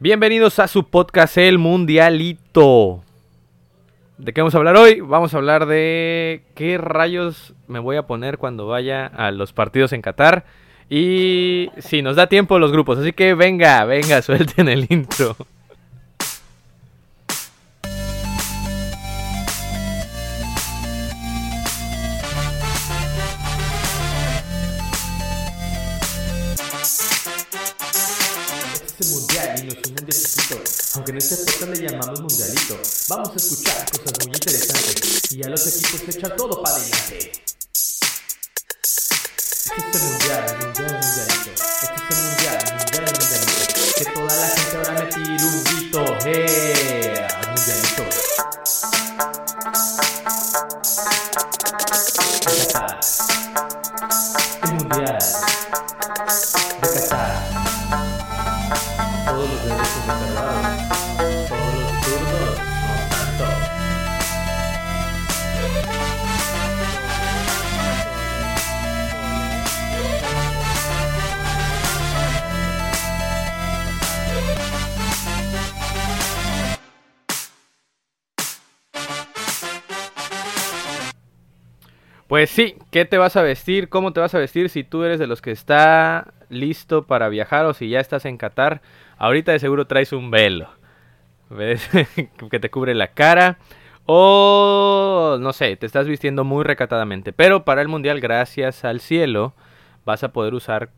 Bienvenidos a su podcast El Mundialito. ¿De qué vamos a hablar hoy? Vamos a hablar de qué rayos me voy a poner cuando vaya a los partidos en Qatar. Y si nos da tiempo los grupos. Así que venga, venga, suelten el intro. Aunque en este podcast le llamamos mundialito, vamos a escuchar cosas muy interesantes y a los equipos se echan todo para adelante. Este mundial, mundial, mundialito. Este mundial, mundial, mundialito. Que toda la gente ahora me tire un grito, ¡eh! Pues sí, ¿qué te vas a vestir? ¿Cómo te vas a vestir si tú eres de los que está listo para viajar o si ya estás en Qatar? Ahorita de seguro traes un velo. ¿Ves? que te cubre la cara. O no sé, te estás vistiendo muy recatadamente. Pero para el mundial, gracias al cielo, vas a poder usar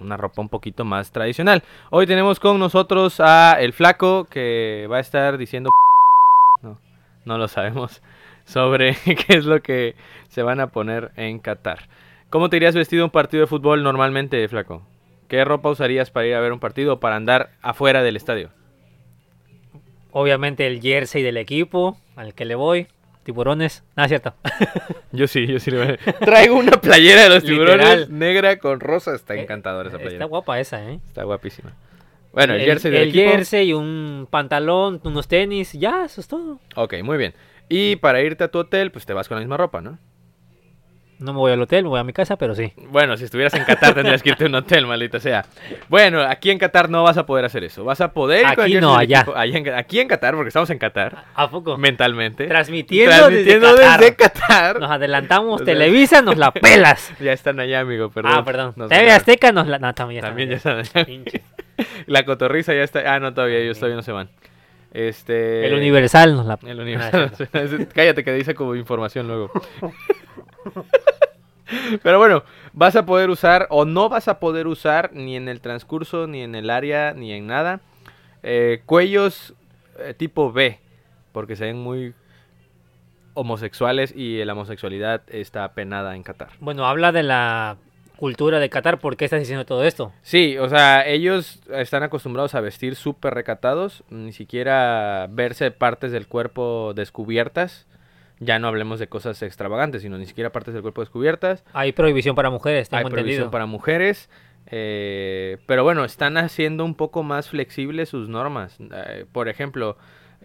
una ropa un poquito más tradicional. Hoy tenemos con nosotros a el flaco que va a estar diciendo... No, no lo sabemos sobre qué es lo que se van a poner en Qatar. ¿Cómo te irías vestido a un partido de fútbol normalmente, flaco? ¿Qué ropa usarías para ir a ver un partido o para andar afuera del estadio? Obviamente el jersey del equipo al que le voy. Tiburones. Es cierto. Yo sí, yo sí le voy a- Traigo una playera de los tiburones Literal. negra con rosa. Está Eh, encantadora esa playera. Está guapa esa, ¿eh? Está guapísima. Bueno, el, el, jersey del el equipo. jersey, un pantalón, unos tenis. Ya, eso es todo. Ok, muy bien. Y para irte a tu hotel, pues te vas con la misma ropa, ¿no? No me voy al hotel, me voy a mi casa, pero sí. Bueno, si estuvieras en Qatar tendrías que irte a un hotel, maldita sea. Bueno, aquí en Qatar no vas a poder hacer eso. Vas a poder ir Aquí no, allá. equipo. Allá en- aquí en Qatar, porque estamos en Qatar, ¿A poco? mentalmente. Transmitiendo, Transmitiendo desde Qatar. desde Qatar. Nos adelantamos, O sea- Televisa, nos la pelas. Ya están allá, amigo, perdón. ah, perdón. Nos TV. Azteca nos la... No, también ya También ya están están allá. La cotorriza ya está. Ah, no, todavía, ellos todavía no se van. Este. El Universal nos la... El No, Universal. Cállate que dice como información luego. Pero bueno, vas a poder usar o no vas a poder usar ni en el transcurso, ni en el área, ni en nada. eh, cuellos eh, tipo B, porque se ven muy homosexuales y la homosexualidad está penada en Qatar. Bueno, habla de la cultura de Qatar. ¿Por qué estás diciendo todo esto? Sí, o sea, ellos están acostumbrados a vestir súper recatados, ni siquiera verse partes del cuerpo descubiertas. Ya no hablemos de cosas extravagantes, sino ni siquiera partes del cuerpo descubiertas. Hay prohibición para mujeres, tengo Hay prohibición para mujeres. eh, pero bueno, están haciendo un poco más flexibles sus normas. Eh, por ejemplo,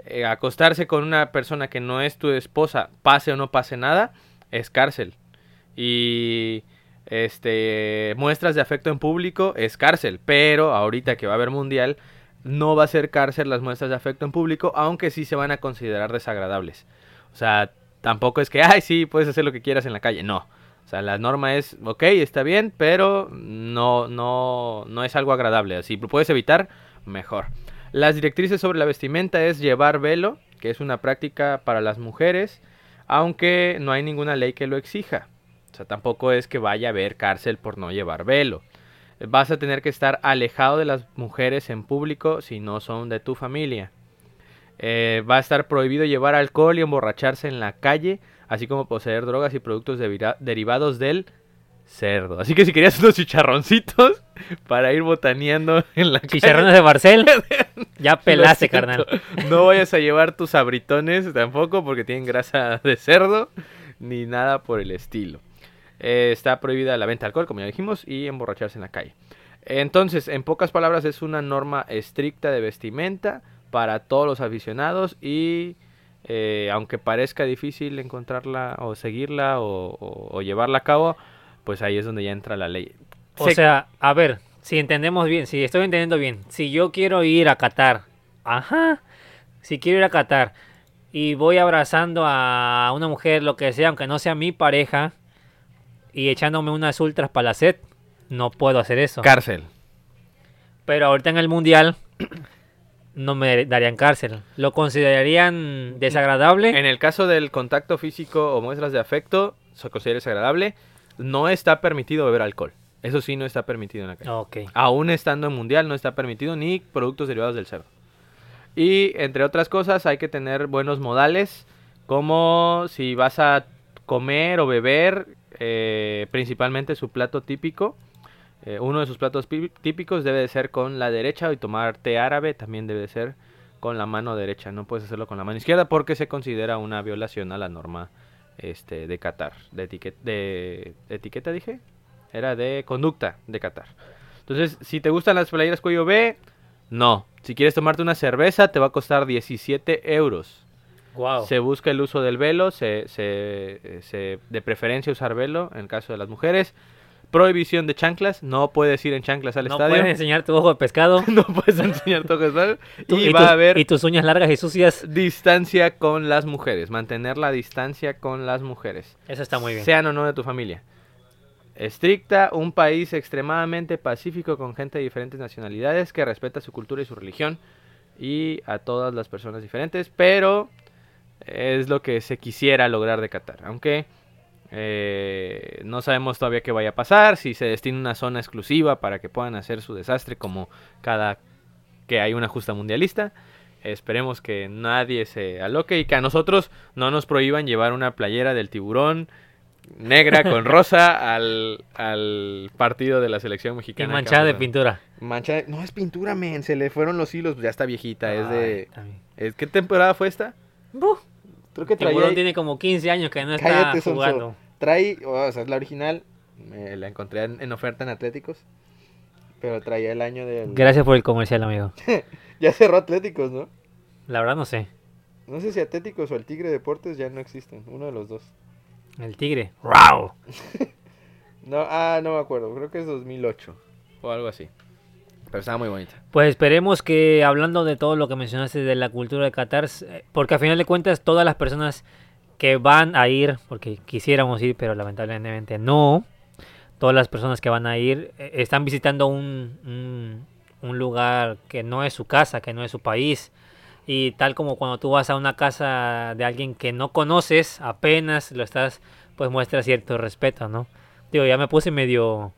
eh, acostarse con una persona que no es tu esposa, pase o no pase nada, es cárcel. Y este muestras de afecto en público es cárcel. Pero ahorita que va a haber mundial, no va a ser cárcel las muestras de afecto en público, aunque sí se van a considerar desagradables. O sea, tampoco es que, ay, sí, puedes hacer lo que quieras en la calle. No. O sea, la norma es, ok, está bien, pero no, no, no es algo agradable. Si lo puedes evitar, mejor. Las directrices sobre la vestimenta es llevar velo, que es una práctica para las mujeres, aunque no hay ninguna ley que lo exija. Sea, tampoco es que vaya a haber cárcel por no llevar velo. Vas a tener que estar alejado de las mujeres en público si no son de tu familia. Eh, va a estar prohibido llevar alcohol y emborracharse en la calle, así como poseer drogas y productos derivados del cerdo. Así que si querías unos chicharroncitos para ir botaneando en la Chicharrones de Barcel. ya pelaste, carnal. No vayas a llevar tus abritones tampoco porque tienen grasa de cerdo ni nada por el estilo. Eh, está prohibida la venta de alcohol, como ya dijimos, y emborracharse en la calle. Entonces, en pocas palabras, es una norma estricta de vestimenta para todos los aficionados y eh, aunque parezca difícil encontrarla o seguirla o, o- o llevarla a cabo, pues ahí es donde ya entra la ley. O Se- sea, a ver, si entendemos bien, si estoy entendiendo bien, si yo quiero ir a Qatar, ajá, si quiero ir a Qatar y voy abrazando a una mujer, lo que sea, aunque no sea mi pareja, y echándome unas ultras para la sed, no puedo hacer eso. Cárcel. Pero ahorita en el mundial no me darían cárcel. ¿Lo considerarían desagradable? En el caso del contacto físico o muestras de afecto, se considera desagradable. No está permitido beber alcohol. Eso sí no está permitido en la calle. Ok. Aún estando en mundial no está permitido ni productos derivados del cerdo. Y entre otras cosas hay que tener buenos modales, como si vas a comer o beber, eh, principalmente su plato típico. eh, uno de sus platos pi- típicos debe de ser con la derecha y tomar té árabe también debe de ser con la mano derecha. No puedes hacerlo con la mano izquierda porque se considera una violación a la norma este, de Qatar. De, etiquet- de, de etiqueta dije? Era de conducta de Qatar. Entonces, si te gustan las playeras cuello B, no. Si quieres tomarte una cerveza, te va a costar 17 euros. Wow. Se busca el uso del velo, se, se- se- de preferencia usar velo en el caso de las mujeres. Prohibición de chanclas, no puedes ir en chanclas al no estadio. puedes enseñar tu ojo de pescado. no puedes enseñar tu ojos, tu- Y, va a haber y tus uñas largas y sucias. distancia con las mujeres, mantener la distancia con las mujeres. Eso está muy bien. Sean o no de tu familia. Estricta, un país extremadamente pacífico con gente de diferentes nacionalidades que respeta su cultura y su religión y a todas las personas diferentes, pero es lo que se quisiera lograr de Qatar, aunque eh, no sabemos todavía qué vaya a pasar, si se destina una zona exclusiva para que puedan hacer su desastre como cada que hay una justa mundialista. Esperemos que nadie se aloque y que a nosotros no nos prohíban llevar una playera del tiburón negra con rosa al, al partido de la selección Y mexicana. manchada de pintura. Mancha no es pintura, men, se le fueron los hilos, ya está viejita, es de... es- ¿Qué temporada fue esta? Buh. Creo que traía... Tiburón tiene como 15 años que no está Cállate, Sonso. jugando. Trae, o sea, es la original, me la encontré en, en oferta en Atléticos, pero traía el año del... Gracias por el comercial, amigo. Ya cerró Atléticos, ¿no? La verdad no sé. No sé si Atléticos o el Tigre Deportes ya no existen, uno de los dos. El tigre. ¡Rau! No, ah, no me acuerdo, creo que es 2008 o algo así. Pero estaba muy bonita. Pues esperemos que hablando de todo lo que mencionaste de la cultura de Qatar, eh, porque a final de cuentas todas las personas que van a ir, porque quisiéramos ir, pero lamentablemente no, todas las personas que van a ir eh, están visitando un, un, un lugar que no es su casa, que no es su país. Y tal como cuando tú vas a una casa de alguien que no conoces, apenas lo estás, pues muestra cierto respeto, ¿no? Digo, ya me puse medio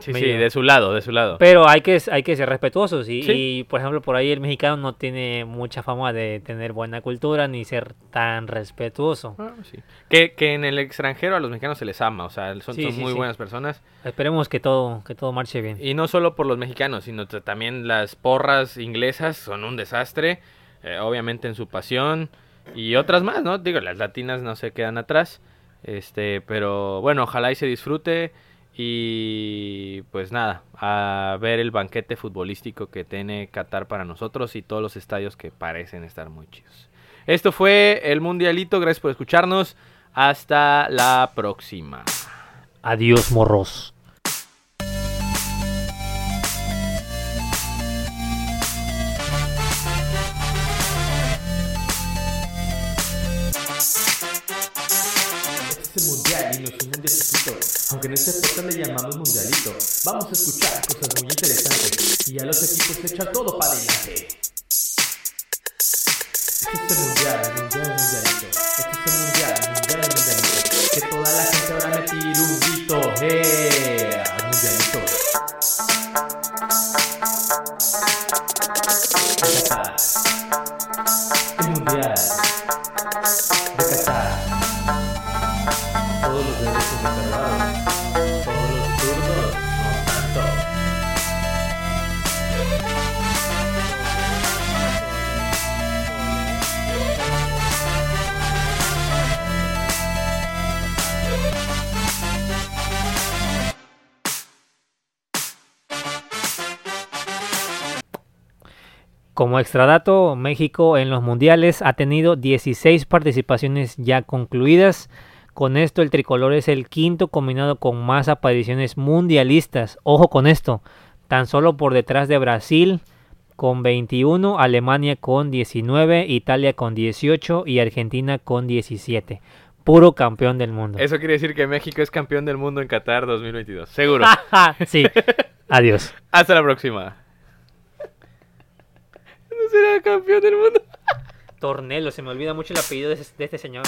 Sí, sí, de su lado, de su lado. pero hay que, hay que ser respetuosos y, Sí. y, por ejemplo, por ahí el mexicano no tiene mucha fama de tener buena cultura ni ser tan respetuoso. Ah, sí. que, que en el extranjero a los mexicanos se les ama, o sea, son, Sí, son sí, muy buenas personas. Esperemos que todo, que todo marche bien. Y no solo por los mexicanos, sino también las porras inglesas son un desastre, eh, obviamente en su pasión. Y otras más, ¿no? Digo, las latinas no se quedan atrás. Este, pero bueno, ojalá y se disfrute. Y pues nada, a ver el banquete futbolístico que tiene Qatar para nosotros y todos los estadios que parecen estar muy chidos. Esto fue el Mundialito, gracias por escucharnos. Hasta la próxima. Adiós, morros. Aunque en este podcast le llamamos mundialito, vamos a escuchar cosas muy interesantes y a los equipos se echan todo para adelante. Este es el mundial, el mundial, el mundialito. Este es el mundial, mundial, el mundialito. Que toda la gente ahora me tire un grito, ¡eh! Como extradato, México en los mundiales ha tenido 16 participaciones ya concluidas. Con esto el tricolor es el quinto combinado con más apariciones mundialistas. Ojo con esto. tan solo por detrás de Brasil con 21, Alemania con 19, Italia con 18 y Argentina con 17. Puro campeón del mundo. Eso quiere decir que México es campeón del mundo en Qatar 2022. Seguro. sí. Adiós. Hasta la próxima. Será campeón del mundo. Tornelo, se me olvida mucho el apellido de, este señor.